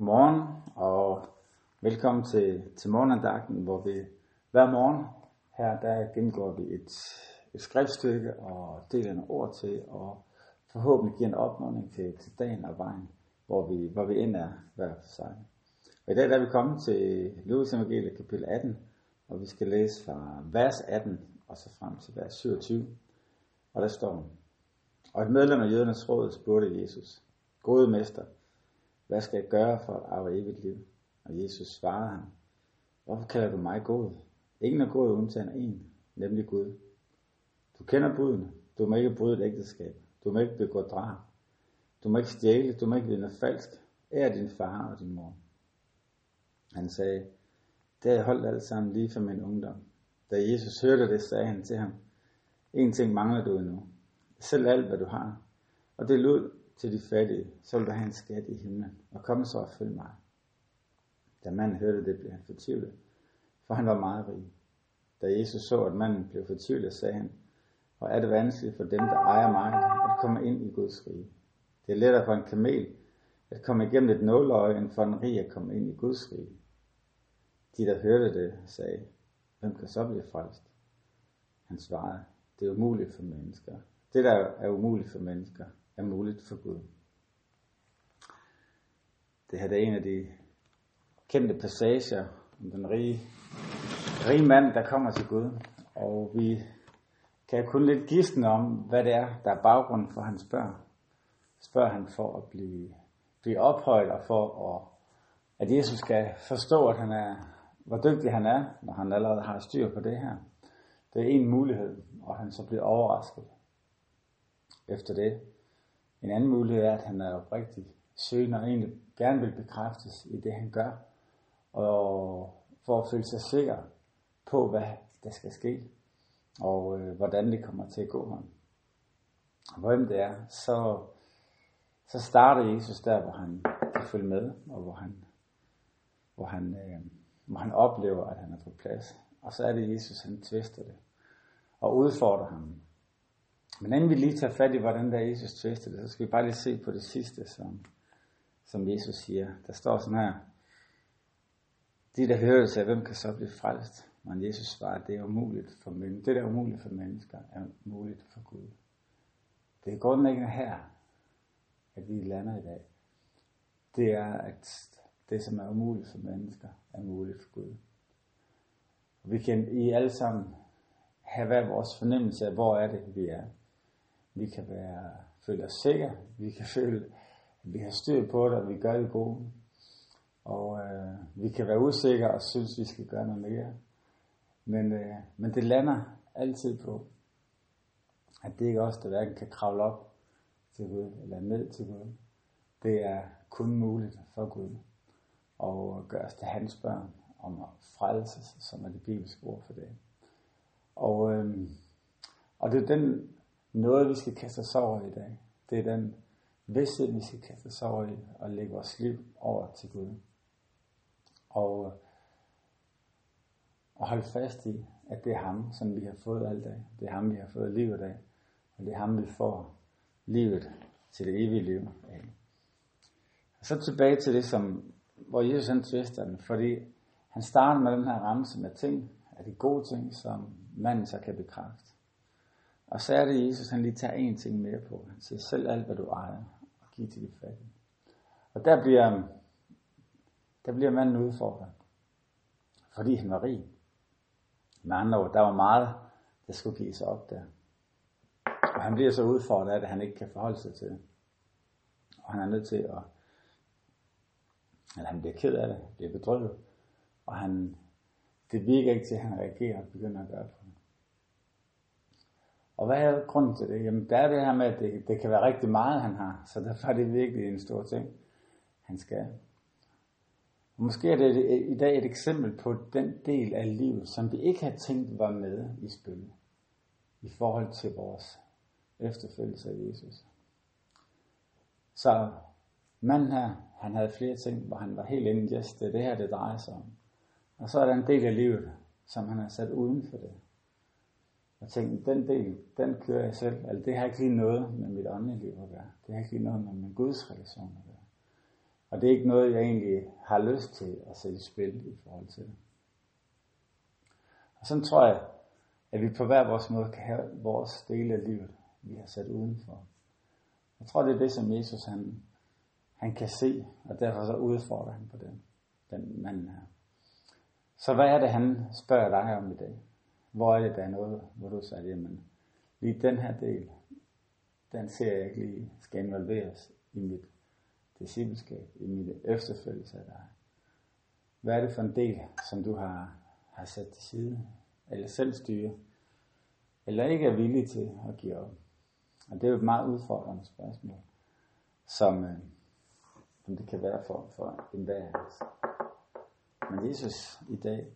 Godmorgen og velkommen til, til morgenandagten, hvor vi hver morgen her der gennemgår vi et, et skriftstykke og deler nogle ord til og forhåbentlig giver en opmuntring til, til dagen og vejen, hvor vi, hvor vi end er hver for sig. Og i dag der er vi kommet til Lukas Evangeliet kapitel 18, og vi skal læse fra vers 18 og så frem til vers 27. Og der står, og et medlem af jødernes råd spurgte Jesus, Gode mester, hvad skal jeg gøre for at arve evigt liv? Og Jesus svarede ham, hvorfor kalder du mig god? Ingen er god undtagen en, nemlig Gud. Du kender budene. Du må ikke bryde et ægteskab. Du må ikke begå drab. Du må ikke stjæle. Du må ikke vinde falsk. Ær din far og din mor. Han sagde, det har jeg holdt alt sammen lige fra min ungdom. Da Jesus hørte det, sagde han til ham, en ting mangler du endnu. Selv alt, hvad du har. Og det lød til de fattige, så vil du have en skat i himlen, og kom så og følg mig. Da manden hørte det, blev han fortvivlet, for han var meget rig. Da Jesus så, at manden blev fortvivlet, sagde han, hvor er det vanskeligt for dem, der ejer mig, at komme ind i Guds rige. Det er lettere for en kamel at komme igennem et nåløje, end for en rig at komme ind i Guds rige. De, der hørte det, sagde, hvem kan så blive frelst? Han svarede, det er umuligt for mennesker. Det, der er umuligt for mennesker, er muligt for Gud. Det her er en af de kendte passager om den rige, rige mand, der kommer til Gud. Og vi kan kun lidt gisne om, hvad det er, der er baggrunden for hans spørg. Spørger han for at blive, blive ophøjet og for at, at Jesus skal forstå, at han er, hvor dygtig han er, når han allerede har styr på det her. Det er en mulighed, og han så bliver overrasket efter det. En anden mulighed er, at han er oprigtig søgende og egentlig gerne vil bekræftes i det, han gør, og for at føle sig sikker på, hvad der skal ske, og øh, hvordan det kommer til at gå ham. Hvem det er, så, så starter Jesus der, hvor han kan følge med, og hvor han, hvor han, øh, hvor han oplever, at han er på plads. Og så er det Jesus, han tvister det, og udfordrer ham men inden vi lige tager fat i, hvordan der Jesus tvistede det, så skal vi bare lige se på det sidste, som, som Jesus siger. Der står sådan her, de der hører det, hvem kan så blive frelst? Men Jesus svarer, det er umuligt for mennesker. Det der er umuligt for mennesker, er muligt for Gud. Det er grundlæggende her, at vi lander i dag. Det er, at det, som er umuligt for mennesker, er muligt for Gud. Vi kan i alle sammen have hver vores fornemmelse af, hvor er det, vi er. Vi kan være, føle os sikre. Vi kan føle, at vi har styr på det, og vi gør det gode. Og øh, vi kan være usikre og synes, vi skal gøre noget mere. Men, øh, men det lander altid på, at det ikke er os, der hverken kan kravle op til Gud eller ned til Gud. Det er kun muligt for Gud at gøre os til hans børn om at frelse, som er det bibelske ord for det. Og, øh, og det er den noget, vi skal kaste os over i dag. Det er den vidsthed, vi skal kaste os over i og lægge vores liv over til Gud. Og, og holde fast i, at det er ham, som vi har fået alt dag. Det er ham, vi har fået livet af. Og det er ham, vi får livet til det evige liv af. Og så tilbage til det, som, hvor Jesus han tvister den, fordi han starter med den her ramse med ting, af de gode ting, som manden så kan bekræfte. Og så er det Jesus, han lige tager en ting mere på. Han siger, selv alt hvad du ejer, og giv til de fattige. Og der bliver, der bliver manden udfordret. Fordi han var rig. Med andre ord, der var meget, der skulle gives op der. Og han bliver så udfordret af det, han ikke kan forholde sig til. Og han er nødt til at, eller han bliver ked af det, bliver bedrøvet. Og han, det virker ikke til, at han reagerer og begynder at gøre på det. Og hvad er grunden til det? Jamen, der er det her med, at det, det kan være rigtig meget, han har. Så derfor er det virkelig en stor ting, han skal. Og måske er det i dag et eksempel på den del af livet, som vi ikke har tænkt var med i spil. I forhold til vores efterfølgelse af Jesus. Så manden her, han havde flere ting, hvor han var helt inde yes, det er det her, det drejer sig om. Og så er der en del af livet, som han har sat uden for det. Og tænkte, den del, den kører jeg selv. Altså, det har ikke lige noget med mit åndelige liv at gøre. Det har ikke lige noget med min Guds relation at gøre. Og det er ikke noget, jeg egentlig har lyst til at sætte i spil i forhold til det. Og sådan tror jeg, at vi på hver vores måde kan have vores dele af livet, vi har sat udenfor. Jeg tror, det er det, som Jesus han, han kan se, og derfor så udfordrer han på den, den manden her. Så hvad er det, han spørger dig om i dag? Hvor er det, der er noget, hvor du sagde, jamen, lige den her del, den ser jeg ikke lige skal involveres i mit discipleskab, i mit efterfølgelse af dig. Hvad er det for en del, som du har, har sat til side, eller selv styre, eller ikke er villig til at give op? Og det er jo et meget udfordrende spørgsmål, som, øh, som det kan være for, for enhver af os. Men Jesus i dag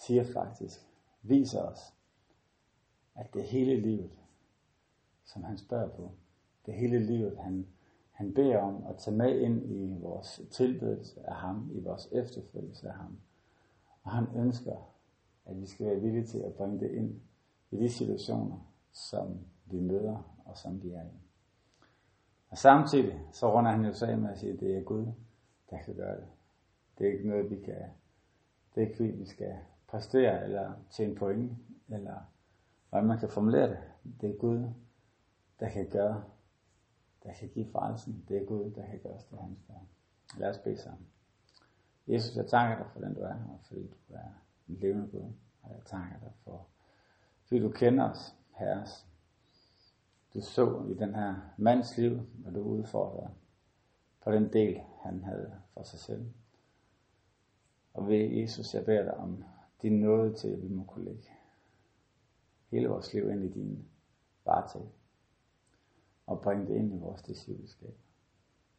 siger faktisk, viser os, at det hele livet, som han spørger på, det hele livet, han, han beder om at tage med ind i vores tilbedelse af ham, i vores efterfølgelse af ham. Og han ønsker, at vi skal være villige til at bringe det ind i de situationer, som vi møder og som vi er i. Og samtidig så runder han jo så af med at sige, at det er Gud, der kan gøre det. Det er ikke noget, vi kan, det er ikke vi skal præstere eller tjene point, eller hvordan man kan formulere det. Det er Gud, der kan gøre, der kan give frelsen. Det er Gud, der kan gøre os til hans børn. Lad os bede sammen. Jesus, jeg takker dig for den du er, og fordi du er en levende Gud. Og jeg takker dig for, fordi du kender os, Herre. Du så i den her mands liv, når du udfordrede på den del, han havde for sig selv. Og ved Jesus, jeg beder dig om din nåde til, at vi må kunne lægge hele vores liv ind i din varetag Og bringe det ind i vores discipleskab.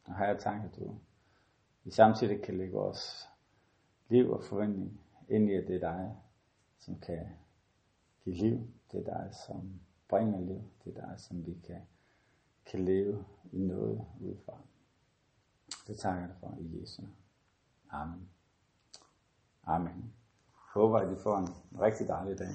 Og her er tanke, at du vi samtidig kan lægge vores liv og forventning ind i, at det er dig, som kan give liv. Det er dig, som bringer liv. Det er dig, som vi kan, kan leve i noget udefra. Det takker jeg dig for i Jesu Amen. Amen. Håber, at I får en rigtig dejlig dag.